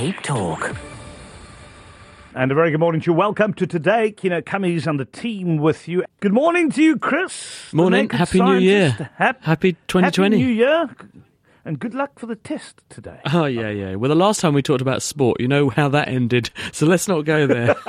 Cape Talk. And a very good morning to you. Welcome to today. Kieno Kammies and the team with you. Good morning to you, Chris. Morning. naked Happy New Year. Hap- Happy 2020. Happy New Year. And good luck for the test today. Oh yeah, yeah. Well, the last time we talked about sport, you know how that ended. So let's not go there.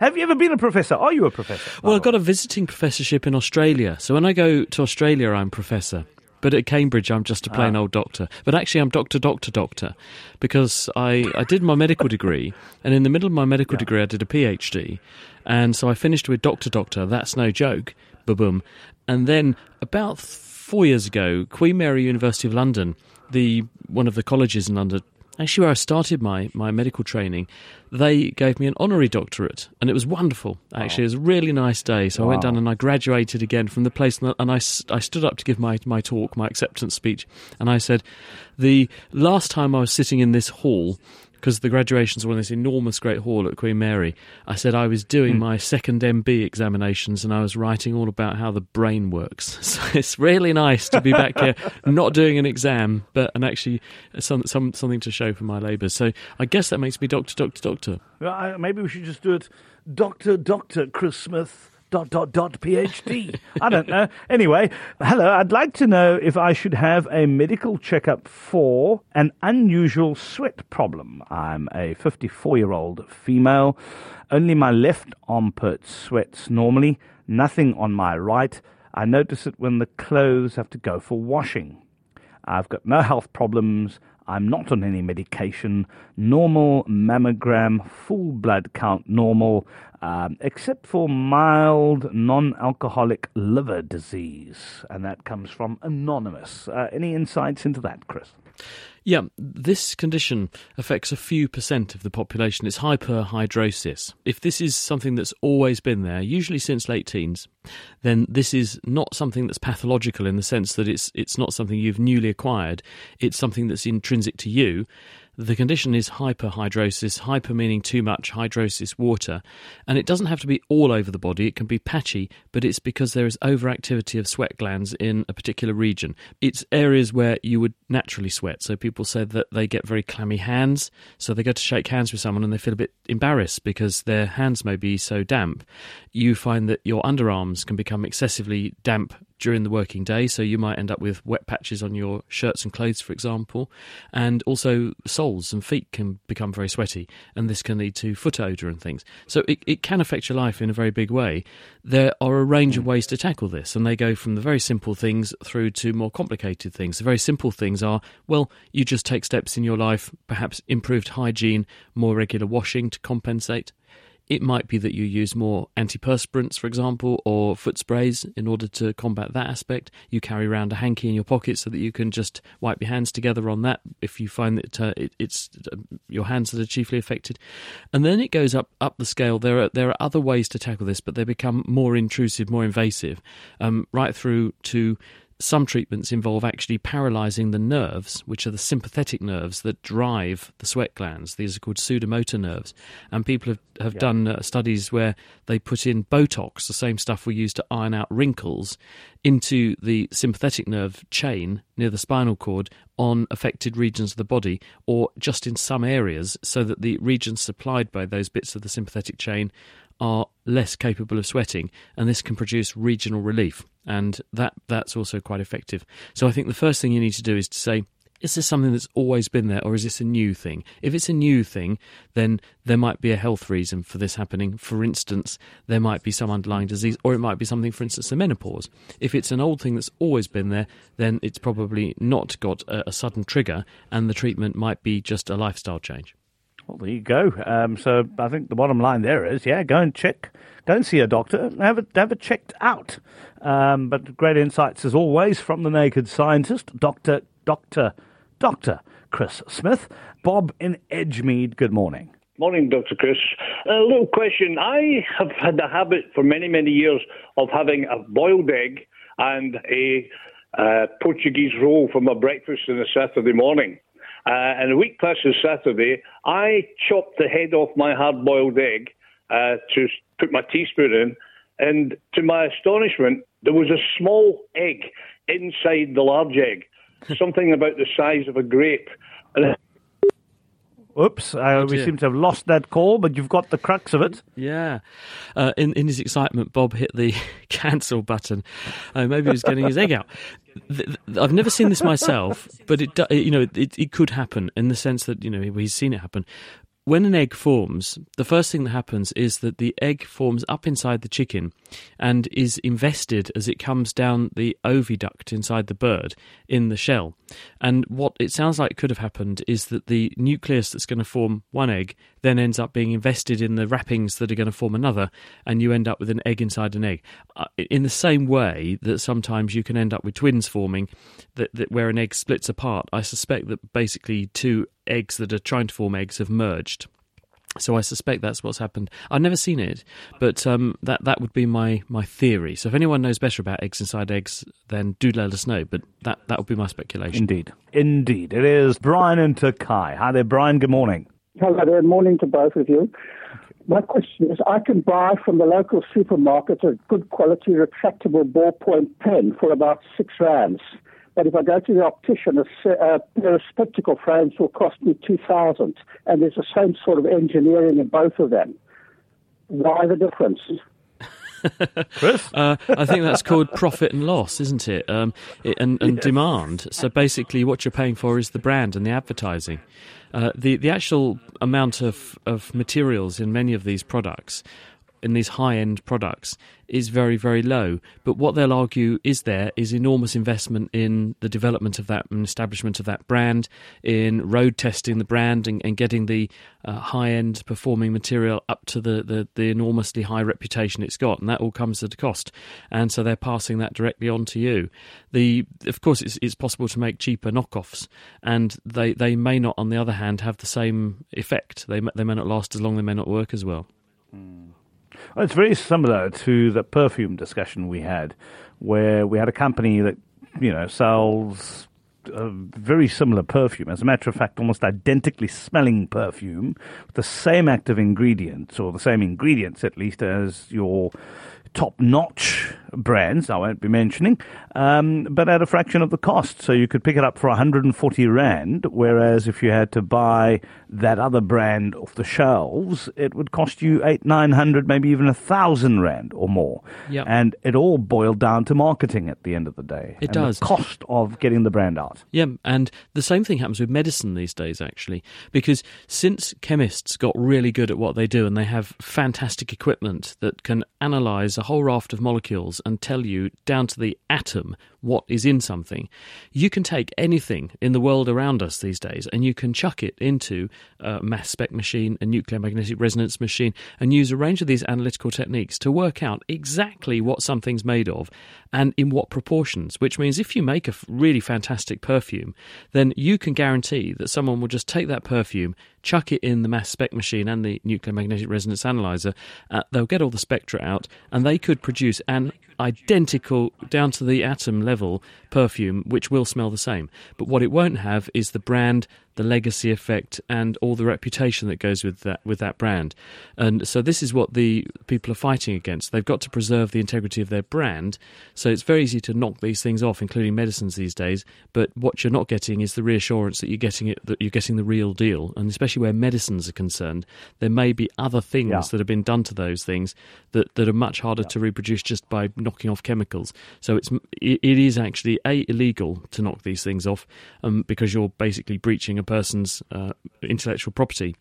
Have you ever been a professor? Are you a professor? well, I've got a visiting professorship in Australia. So when I go to Australia, I'm professor. But at Cambridge, I'm just a ah. plain old doctor. But actually, I'm doctor, doctor, doctor, because I, I did my medical degree, and in the middle of my medical degree, I did a PhD, and so I finished with doctor, doctor. That's no joke, ba boom. And then about four years ago, Queen Mary University of London, the one of the colleges in London, actually where I started my, my medical training, they gave me an honorary doctorate, and it was wonderful. Actually, it was a really nice day. So I went down and I graduated again from the place, and I I stood up to give my, my talk, my acceptance speech, and I said, the last time I was sitting in this hall. Because the graduations were in this enormous great hall at Queen Mary, I said I was doing hmm. my second MB examinations and I was writing all about how the brain works. So it's really nice to be back here, not doing an exam, but and actually uh, some, some something to show for my labours. So I guess that makes me doctor, doctor, doctor. Well, I- maybe we should just do it Dr. Dr. Chris Smith. Dot dot dot PhD. I don't know. Anyway, hello. I'd like to know if I should have a medical checkup for an unusual sweat problem. I'm a 54 year old female. Only my left armpit sweats normally, nothing on my right. I notice it when the clothes have to go for washing. I've got no health problems. I'm not on any medication. Normal mammogram, full blood count normal, um, except for mild non alcoholic liver disease. And that comes from Anonymous. Uh, any insights into that, Chris? Yeah, this condition affects a few percent of the population. It's hyperhidrosis. If this is something that's always been there, usually since late teens, then this is not something that's pathological in the sense that it's it's not something you've newly acquired. It's something that's intrinsic to you. The condition is hyperhidrosis, hyper meaning too much, hidrosis water, and it doesn't have to be all over the body, it can be patchy, but it's because there is overactivity of sweat glands in a particular region. It's areas where you would naturally sweat. So people say that they get very clammy hands, so they go to shake hands with someone and they feel a bit embarrassed because their hands may be so damp. You find that your underarms can become excessively damp during the working day, so you might end up with wet patches on your shirts and clothes, for example, and also soles and feet can become very sweaty, and this can lead to foot odour and things. So it, it can affect your life in a very big way. There are a range of hmm. ways to tackle this, and they go from the very simple things through to more complicated things. The very simple things are well, you just take steps in your life, perhaps improved hygiene, more regular washing to compensate. It might be that you use more antiperspirants, for example, or foot sprays in order to combat that aspect. You carry around a hanky in your pocket so that you can just wipe your hands together on that if you find that uh, it, it's uh, your hands that are chiefly affected. And then it goes up up the scale. There are there are other ways to tackle this, but they become more intrusive, more invasive, um, right through to some treatments involve actually paralyzing the nerves, which are the sympathetic nerves that drive the sweat glands. These are called sudomotor nerves. And people have, have done uh, studies where they put in Botox, the same stuff we use to iron out wrinkles, into the sympathetic nerve chain near the spinal cord on affected regions of the body or just in some areas so that the regions supplied by those bits of the sympathetic chain are less capable of sweating, and this can produce regional relief, and that that's also quite effective. So I think the first thing you need to do is to say. Is this something that's always been there, or is this a new thing? If it's a new thing, then there might be a health reason for this happening. For instance, there might be some underlying disease, or it might be something, for instance, the menopause. If it's an old thing that's always been there, then it's probably not got a, a sudden trigger, and the treatment might be just a lifestyle change. Well, there you go. Um, so I think the bottom line there is, yeah, go and check, go and see a doctor, have it have it checked out. Um, but great insights as always from the Naked Scientist, Doctor Doctor Doctor Chris Smith, Bob in Edgemead. Good morning. Morning, Dr. Chris. A little question. I have had the habit for many, many years of having a boiled egg and a uh, Portuguese roll for my breakfast on a Saturday morning. Uh, and a week past Saturday, I chopped the head off my hard boiled egg uh, to put my teaspoon in. And to my astonishment, there was a small egg inside the large egg, something about the size of a grape. And Oops, uh, we seem to have lost that call, but you've got the crux of it. Yeah. Uh, in, in his excitement, Bob hit the cancel button. Uh, maybe he was getting his egg out. I've never seen this myself, but it you know it, it could happen in the sense that you know he's seen it happen when an egg forms, the first thing that happens is that the egg forms up inside the chicken and is invested as it comes down the oviduct inside the bird in the shell. And what it sounds like could have happened is that the nucleus that's going to form one egg then ends up being invested in the wrappings that are going to form another, and you end up with an egg inside an egg. Uh, in the same way that sometimes you can end up with twins forming, that, that where an egg splits apart, I suspect that basically two eggs that are trying to form eggs have merged. So I suspect that's what's happened. I've never seen it, but um, that that would be my, my theory. So if anyone knows better about eggs inside eggs, then do let us know. But that that would be my speculation. Indeed, indeed, it is Brian and Tokai. Hi there, Brian. Good morning. Hello there. Morning to both of you. My question is, I can buy from the local supermarket a good quality retractable ballpoint pen for about six rands. But if I go to the optician, a, a pair of spectacle frames will cost me 2000 and there's the same sort of engineering in both of them. Why the difference? Chris? Uh, I think that's called profit and loss, isn't it? Um, it and, and yes. demand. So basically, what you're paying for is the brand and the advertising. Uh, the the actual amount of, of materials in many of these products in these high end products is very, very low. But what they'll argue is there is enormous investment in the development of that and establishment of that brand, in road testing the brand and, and getting the uh, high end performing material up to the, the, the, enormously high reputation it's got. And that all comes at a cost. And so they're passing that directly on to you. The Of course, it's, it's possible to make cheaper knockoffs, and they, they may not, on the other hand, have the same effect. They, they may not last as long, they may not work as well. Mm. Well, it's very similar to the perfume discussion we had, where we had a company that you know sells a very similar perfume. As a matter of fact, almost identically smelling perfume with the same active ingredients, or the same ingredients at least, as your top notch brands, I won't be mentioning, um, but at a fraction of the cost. So you could pick it up for 140 Rand, whereas if you had to buy that other brand off the shelves, it would cost you eight, 900, maybe even a thousand Rand or more. Yep. And it all boiled down to marketing at the end of the day. It does. The cost of getting the brand out. Yeah, and the same thing happens with medicine these days, actually, because since chemists got really good at what they do and they have fantastic equipment that can analyze a whole raft of molecules and tell you down to the atom what is in something. You can take anything in the world around us these days and you can chuck it into a mass spec machine, a nuclear magnetic resonance machine, and use a range of these analytical techniques to work out exactly what something's made of and in what proportions. Which means if you make a really fantastic perfume, then you can guarantee that someone will just take that perfume, chuck it in the mass spec machine and the nuclear magnetic resonance analyzer. Uh, they'll get all the spectra out, and they could produce an identical, down to the atom level perfume, which will smell the same. But what it won't have is the brand, the legacy effect, and all the reputation that goes with that with that brand. And so this is what the people are fighting against. They've got to preserve the integrity of their brand. So it's very easy to knock these things off, including medicines these days. But what you're not getting is the reassurance that you're getting it that you're getting the real deal. And especially where medicines are concerned, there may be other things yeah. that have been done to those things that, that are much harder yeah. to reproduce just by knocking off chemicals. So it's it, it is actually a illegal to knock these things off um, because you're basically breaching a person's uh, intellectual property.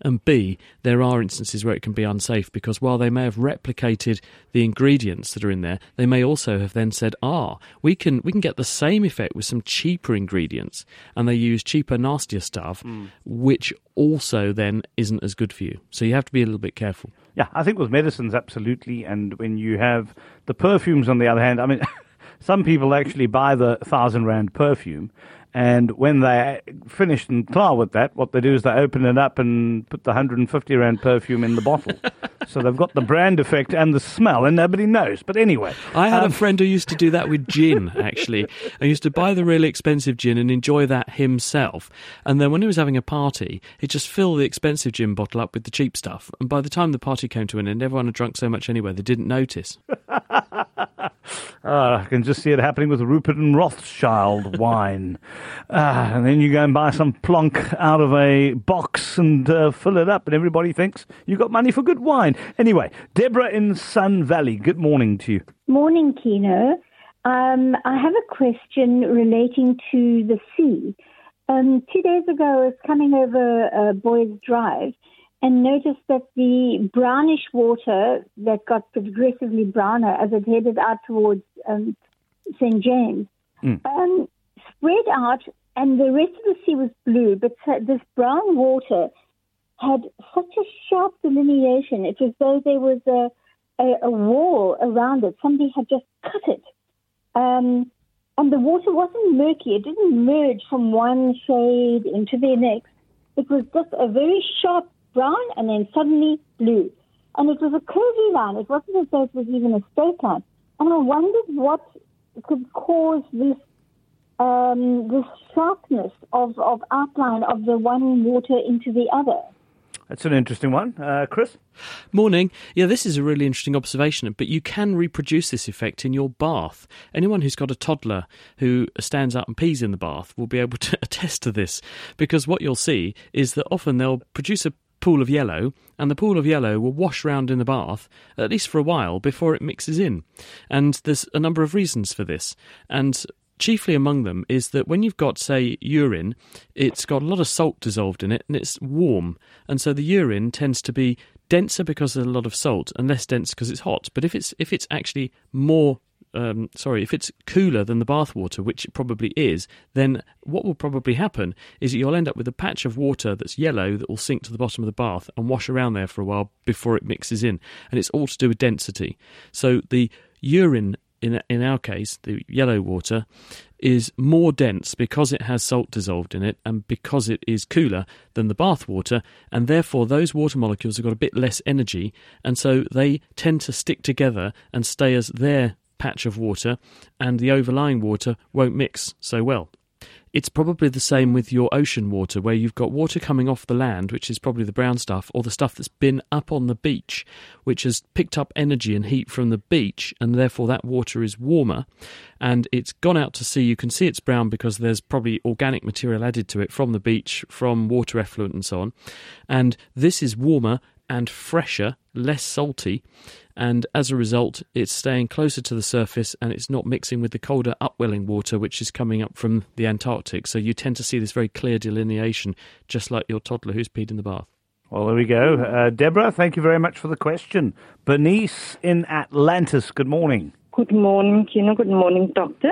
And B, there are instances where it can be unsafe because while they may have replicated the ingredients that are in there, they may also have then said, "Ah, we can we can get the same effect with some cheaper ingredients," and they use cheaper, nastier stuff, mm. which also then isn't as good for you. So you have to be a little bit careful. Yeah, I think with medicines, absolutely. And when you have the perfumes, on the other hand, I mean, some people actually buy the thousand rand perfume and when they finished and clear with that, what they do is they open it up and put the 150 rand perfume in the bottle. so they've got the brand effect and the smell, and nobody knows. But anyway, I had um, a friend who used to do that with gin. Actually, I used to buy the really expensive gin and enjoy that himself. And then when he was having a party, he'd just fill the expensive gin bottle up with the cheap stuff. And by the time the party came to an end, everyone had drunk so much anyway they didn't notice. Uh, I can just see it happening with Rupert and Rothschild wine. Uh, and then you go and buy some plonk out of a box and uh, fill it up, and everybody thinks you've got money for good wine. Anyway, Deborah in Sun Valley, good morning to you. Morning, Kieno. Um, I have a question relating to the sea. Um, two days ago, I was coming over uh, Boyes Drive and noticed that the brownish water that got progressively browner as it headed out towards um, St. James mm. um, spread out, and the rest of the sea was blue, but this brown water had such a sharp delineation. It was as though there was a, a, a wall around it. Somebody had just cut it. Um, and the water wasn't murky. It didn't merge from one shade into the next. It was just a very sharp brown and then suddenly blue. And it was a curvy line. It wasn't as though it was even a straight line. And I wondered what could cause this um, this sharpness of, of outline of the one water into the other. That's an interesting one. Uh, Chris? Morning. Yeah, this is a really interesting observation, but you can reproduce this effect in your bath. Anyone who's got a toddler who stands up and pees in the bath will be able to attest to this because what you'll see is that often they'll produce a pool of yellow, and the pool of yellow will wash round in the bath, at least for a while, before it mixes in. And there's a number of reasons for this. And chiefly among them is that when you've got, say, urine, it's got a lot of salt dissolved in it and it's warm. And so the urine tends to be denser because there's a lot of salt and less dense because it's hot. But if it's if it's actually more um, sorry, if it's cooler than the bathwater, which it probably is, then what will probably happen is that you'll end up with a patch of water that's yellow that will sink to the bottom of the bath and wash around there for a while before it mixes in. And it's all to do with density. So the urine in in our case, the yellow water is more dense because it has salt dissolved in it and because it is cooler than the bath water, and therefore those water molecules have got a bit less energy, and so they tend to stick together and stay as their patch of water, and the overlying water won't mix so well. It's probably the same with your ocean water, where you've got water coming off the land, which is probably the brown stuff, or the stuff that's been up on the beach, which has picked up energy and heat from the beach, and therefore that water is warmer. And it's gone out to sea. You can see it's brown because there's probably organic material added to it from the beach, from water effluent, and so on. And this is warmer and fresher, less salty, and as a result, it's staying closer to the surface and it's not mixing with the colder upwelling water which is coming up from the Antarctic. So you tend to see this very clear delineation, just like your toddler who's peed in the bath. Well, there we go. Uh, Deborah, thank you very much for the question. Bernice in Atlantis, good morning. Good morning, Kieno. Good morning, Doctor.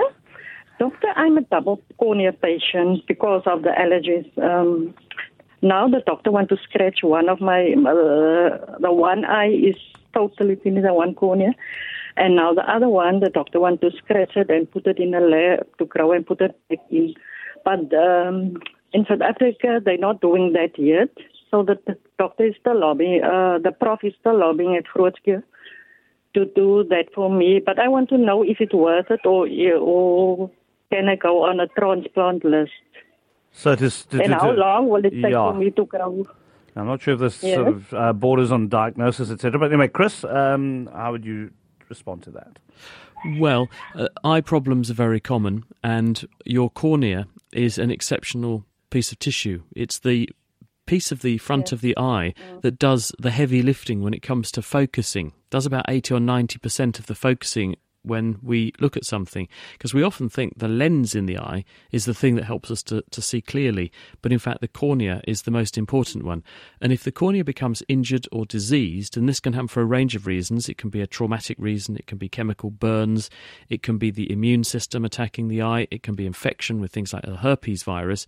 Doctor, I'm a double cornea patient because of the allergies. Um, now the doctor want to scratch one of my, uh, the one eye is totally finished, the one cornea. And now the other one, the doctor want to scratch it and put it in a lab to grow and put it back in. But um, in South Africa, they're not doing that yet. So the, doctor is still lobbying, uh, the prof is still lobbying at Groote Schuur to do that for me. But I want to know if it's worth it or, or can I go on a transplant list? So it is, and how long will it take yeah. for me to grow? I'm not sure if this sort of uh, borders on diagnosis, etc. But anyway, Chris, um, how would you respond to that? Well, uh, eye problems are very common, and your cornea is an exceptional piece of tissue. It's the piece of the front of the eye that does the heavy lifting when it comes to focusing. Does about 80 or 90% of the focusing when we look at something because we often think the lens in the eye is the thing that helps us to, to see clearly, but in fact, the cornea is the most important one. And if the cornea becomes injured or diseased, and this can happen for a range of reasons, it can be a traumatic reason, it can be chemical burns, it can be the immune system attacking the eye, it can be infection with things like the herpes virus.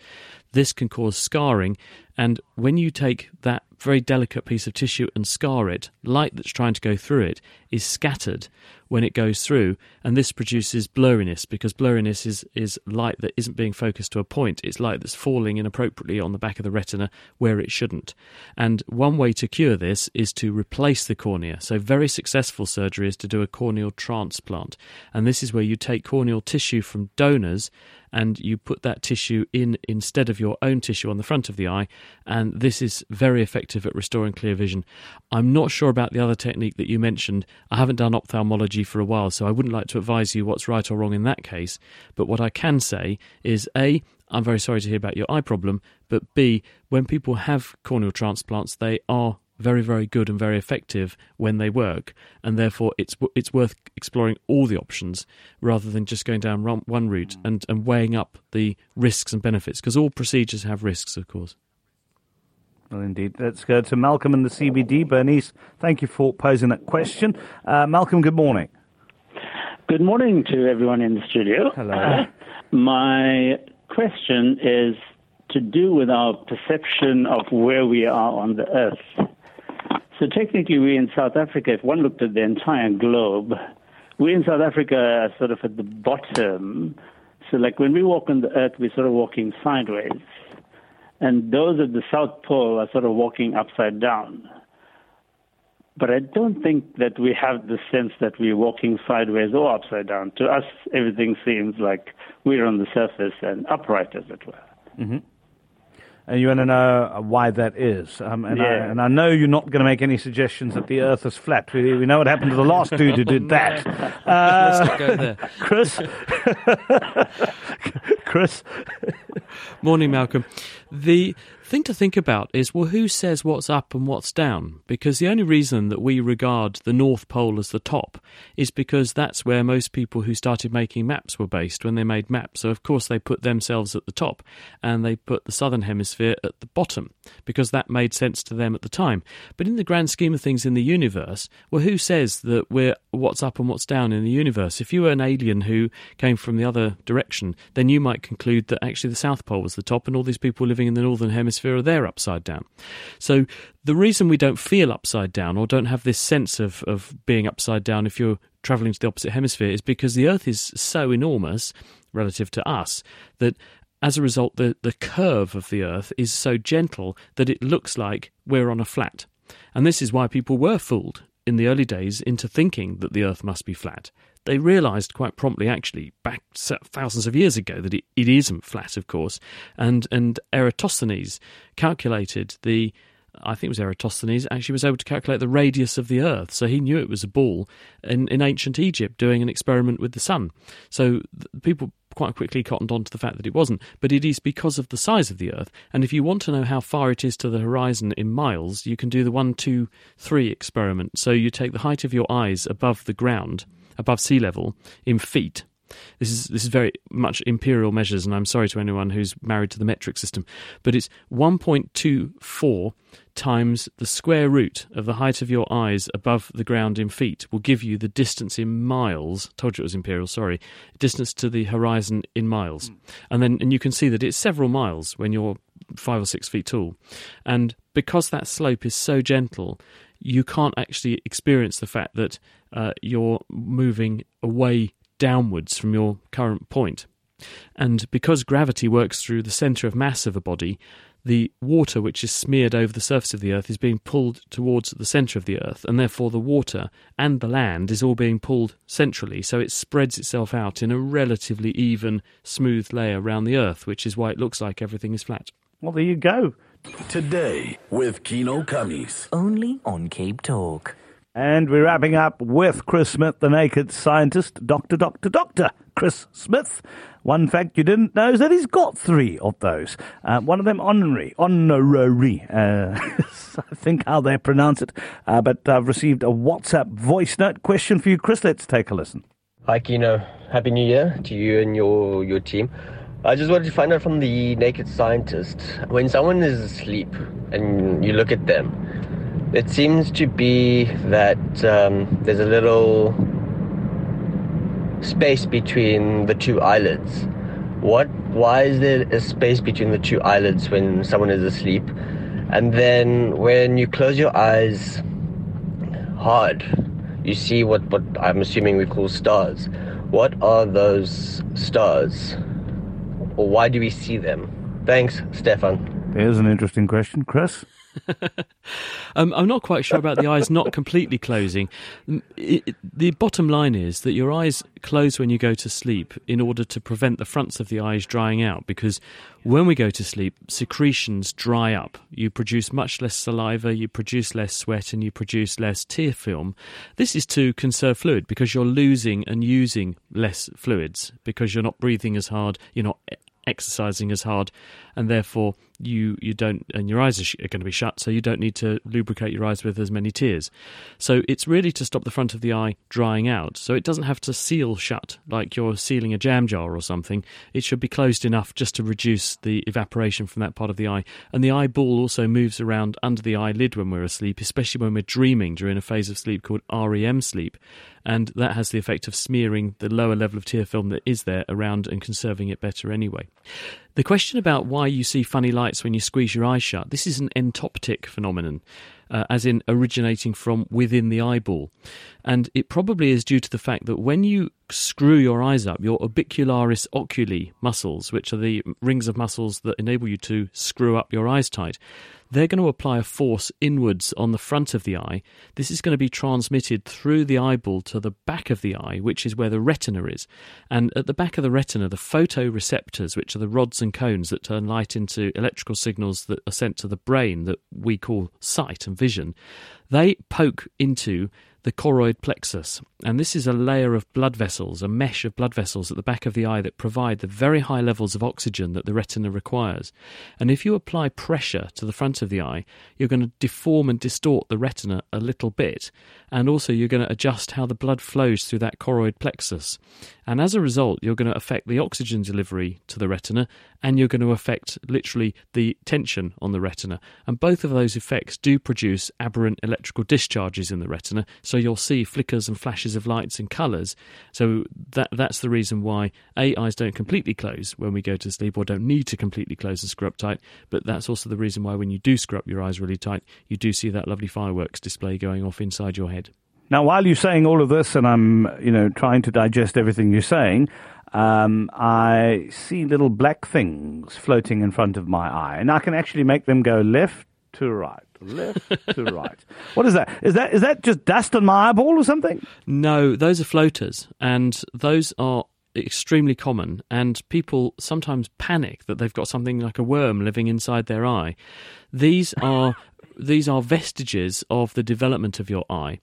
This can cause scarring, and when you take that very delicate piece of tissue and scar it, light that's trying to go through it is scattered when it goes through, and this produces blurriness because blurriness is, is light that isn't being focused to a point. It's light that's falling inappropriately on the back of the retina where it shouldn't. And one way to cure this is to replace the cornea. So, very successful surgery is to do a corneal transplant, and this is where you take corneal tissue from donors and you put that tissue in instead of your own tissue on the front of the eye, and this is very effective at restoring clear vision. I'm not sure about the other technique that you mentioned. I haven't done ophthalmology for a while, so I wouldn't like to advise you what's right or wrong in that case. But what I can say is A, I'm very sorry to hear about your eye problem, but B, when people have corneal transplants, they are very, very good and very effective when they work, and therefore it's it's worth exploring all the options rather than just going down one route and, and weighing up the risks and benefits because all procedures have risks, of course. Well, indeed. Let's go to Malcolm in the CBD. Bernice, thank you for posing that question. Uh, Malcolm, good morning. Good morning to everyone in the studio. Hello. Uh, my question is to do with our perception of where we are on the earth. So technically, we in South Africa, if one looked at the entire globe, we in South Africa are sort of at the bottom. So, like when we walk on the earth, we're sort of walking sideways. And those at the South Pole are sort of walking upside down. But I don't think that we have the sense that we're walking sideways or upside down. To us, everything seems like we're on the surface and upright, as it were. Mm-hmm and you want to know uh, why that is. Um, and, yeah. I, and I know you're not going to make any suggestions that the Earth is flat. We, we know what happened to the last dude who did that. Uh, Let's not go there. Chris? Chris? Morning, Malcolm. The thing to think about is well, who says what's up and what's down? Because the only reason that we regard the North Pole as the top is because that's where most people who started making maps were based when they made maps. So, of course, they put themselves at the top and they put the Southern Hemisphere at the bottom because that made sense to them at the time. But in the grand scheme of things in the universe, well, who says that we're what's up and what's down in the universe? If you were an alien who came from the other direction, then you might conclude that actually the South Pole was the top and all these people living in the Northern Hemisphere or they're upside down. So the reason we don't feel upside down or don't have this sense of, of being upside down if you're traveling to the opposite hemisphere is because the Earth is so enormous relative to us that as a result, the, the curve of the Earth is so gentle that it looks like we're on a flat. And this is why people were fooled in the early days into thinking that the Earth must be flat they realised quite promptly, actually, back thousands of years ago, that it, it isn't flat, of course. And and Eratosthenes calculated the I think it was Eratosthenes, actually was able to calculate the radius of the Earth. So he knew it was a ball in, in ancient Egypt doing an experiment with the sun. So people quite quickly cottoned on to the fact that it wasn't. But it is because of the size of the Earth. And if you want to know how far it is to the horizon in miles, you can do the one, two, three experiment. So you take the height of your eyes above the ground above sea level in feet. This is this is very much imperial measures, and I'm sorry to anyone who's married to the metric system, but it's 1.24 times the square root of the height of your eyes above the ground in feet will give you the distance in miles. Told you it was imperial. Sorry, distance to the horizon in miles, hmm. and then and you can see that it's several miles when you're five or six feet tall, and because that slope is so gentle, you can't actually experience the fact that uh, you're moving away downwards from your current point. And because gravity works through the centre of mass of a body, the water which is smeared over the surface of the earth is being pulled towards the centre of the earth, and therefore the water and the land is all being pulled centrally, so it spreads itself out in a relatively even, smooth layer around the earth, which is why it looks like everything is flat. Well, there you go. Today with Kieno Kammies. Only on Cape Talk. And we're wrapping up with Chris Smith, the naked scientist, Doctor, Doctor, Doctor Chris Smith. One fact you didn't know is that he's got three of those. Uh, one of them honorary, honorary, uh, I think how they pronounce it. Uh, but I've received a WhatsApp voice note question for you, Chris. Let's take a listen. Hi, Kieno. Happy New Year to you and your, your team. I just wanted to find out from the naked scientist when someone is asleep and you look at them, it seems to be that um, there's a little space between the two eyelids. What? Why is there a space between the two eyelids when someone is asleep? And then when you close your eyes hard, you see what, what I'm assuming we call stars. What are those stars? Or why do we see them? Thanks, Stefan. There's an interesting question, Chris. um, I'm not quite sure about the eyes not completely closing. It, it, the bottom line is that your eyes close when you go to sleep in order to prevent the fronts of the eyes drying out because when we go to sleep, secretions dry up. You produce much less saliva, you produce less sweat, and you produce less tear film. This is to conserve fluid because you're losing and using less fluids because you're not breathing as hard, you're not exercising as hard, and therefore you you don't and your eyes are, sh- are, going to be shut, so you don't need to lubricate your eyes with as many tears. So it's really to stop the front of the eye drying out. So it doesn't have to seal shut like you're sealing a jam jar or something. It should be closed enough just to reduce the evaporation from that part of the eye. And the eyeball also moves around under the eyelid when we're asleep, especially when we're dreaming during a phase of sleep called REM sleep. And that has the effect of smearing the lower level of tear film that is there around and conserving it better anyway. The question about why you see funny lights when you squeeze your eyes shut, this is an entoptic phenomenon, uh, as in originating from within the eyeball. And it probably is due to the fact that when you screw your eyes up, your orbicularis oculi muscles, which are the rings of muscles that enable you to screw up your eyes tight, they're going to apply a force inwards on the front of the eye. This is going to be transmitted through the eyeball to the back of the eye, which is where the retina is. And at the back of the retina, the photoreceptors, which are the rods and cones that turn light into electrical signals that are sent to the brain that we call sight and vision, they poke into the choroid plexus. And this is a layer of blood vessels, a mesh of blood vessels at the back of the eye that provide the very high levels of oxygen that the retina requires. And if you apply pressure to the front of the eye, you're going to deform and distort the retina a little bit. And also, you're going to adjust how the blood flows through that choroid plexus. And as a result, you're going to affect the oxygen delivery to the retina and you're going to affect literally the tension on the retina. And both of those effects do produce aberrant electrical discharges in the retina. So you'll see flickers and flashes of lights and colours. So that that's the reason why A, eyes don't completely close when we go to sleep or don't need to completely close and screw up tight. But that's also the reason why when you do screw up your eyes really tight, you do see that lovely fireworks display going off inside your head. Now, while you're saying all of this, and I'm, you know, trying to digest everything you're saying, um, I see little black things floating in front of my eye, and I can actually make them go left to right, left to right. What is that? Is that is that just dust on my eyeball or something? No, those are floaters, and those are extremely common. And people sometimes panic that they've got something like a worm living inside their eye. These are these are vestiges of the development of your eye,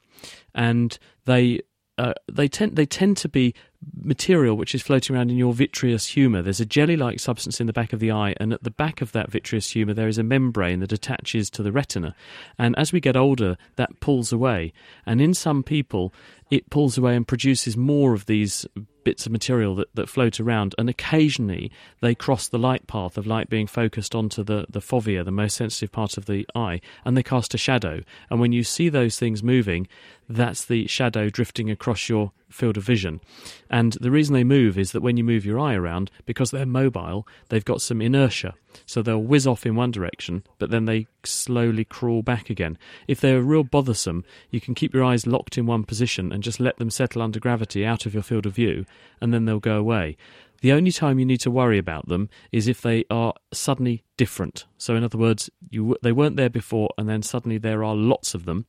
and they uh, they tend they tend to be material which is floating around in your vitreous humor. There's a jelly-like substance in the back of the eye, and at the back of that vitreous humor there is a membrane that attaches to the retina. And as we get older, that pulls away. And in some people, it pulls away and produces more of these bits of material that, that float around, and occasionally they cross the light path of light being focused onto the, the fovea, the most sensitive part of the eye, and they cast a shadow. And when you see those things moving, that's the shadow drifting across your field of vision. And the reason they move is that when you move your eye around, because they're mobile, they've got some inertia. So they'll whiz off in one direction, but then they slowly crawl back again. If they're real bothersome, you can keep your eyes locked in one position and just let them settle under gravity out of your field of view, and then they'll go away. The only time you need to worry about them is if they are suddenly different. So, in other words, you, they weren't there before, and then suddenly there are lots of them,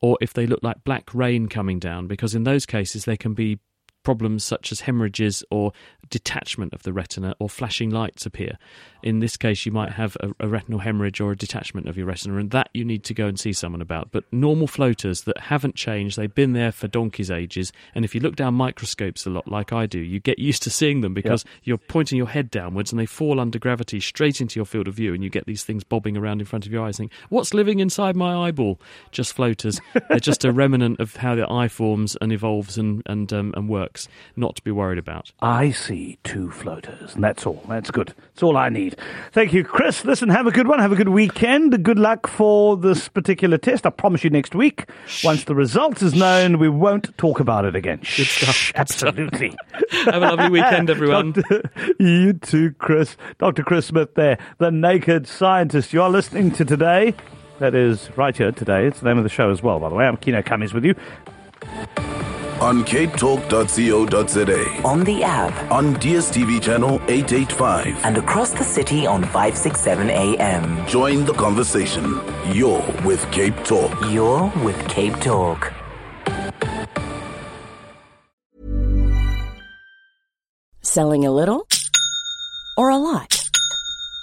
or if they look like black rain coming down, because in those cases they can be problems such as hemorrhages or detachment of the retina or flashing lights appear. In this case, you might have a, a, retinal hemorrhage or a detachment of your retina, and that you need to go and see someone about. But normal floaters that haven't changed, they've been there for donkey's ages, and if you look down microscopes a lot, like I do, you get used to seeing them because yep. you're pointing your head downwards and they fall under gravity straight into your field of view, and you get these things bobbing around in front of your eyes. Think, what's living inside my eyeball? Just floaters. They're just a remnant of how the eye forms and evolves and and um, and works. Works, not to be worried about. I see two floaters, and that's all. That's good. That's all I need. Thank you, Chris. Listen, have a good one. Have a good weekend. Good luck for this particular test. I promise you next week, once the result is known, we won't talk about it again. Good stuff. Shh, absolutely. Have a lovely weekend, everyone. Doctor, you too, Chris. Dr. Chris Smith there, the naked scientist. You are listening to today. That is right here today. It's the name of the show as well, by the way. I'm Kieno Kammies with you. On capetalk.co.za. On the app. On DSTV channel 885. And across the city on 567 AM. Join the conversation. You're with Cape Talk. You're with Cape Talk. Selling a little or a lot?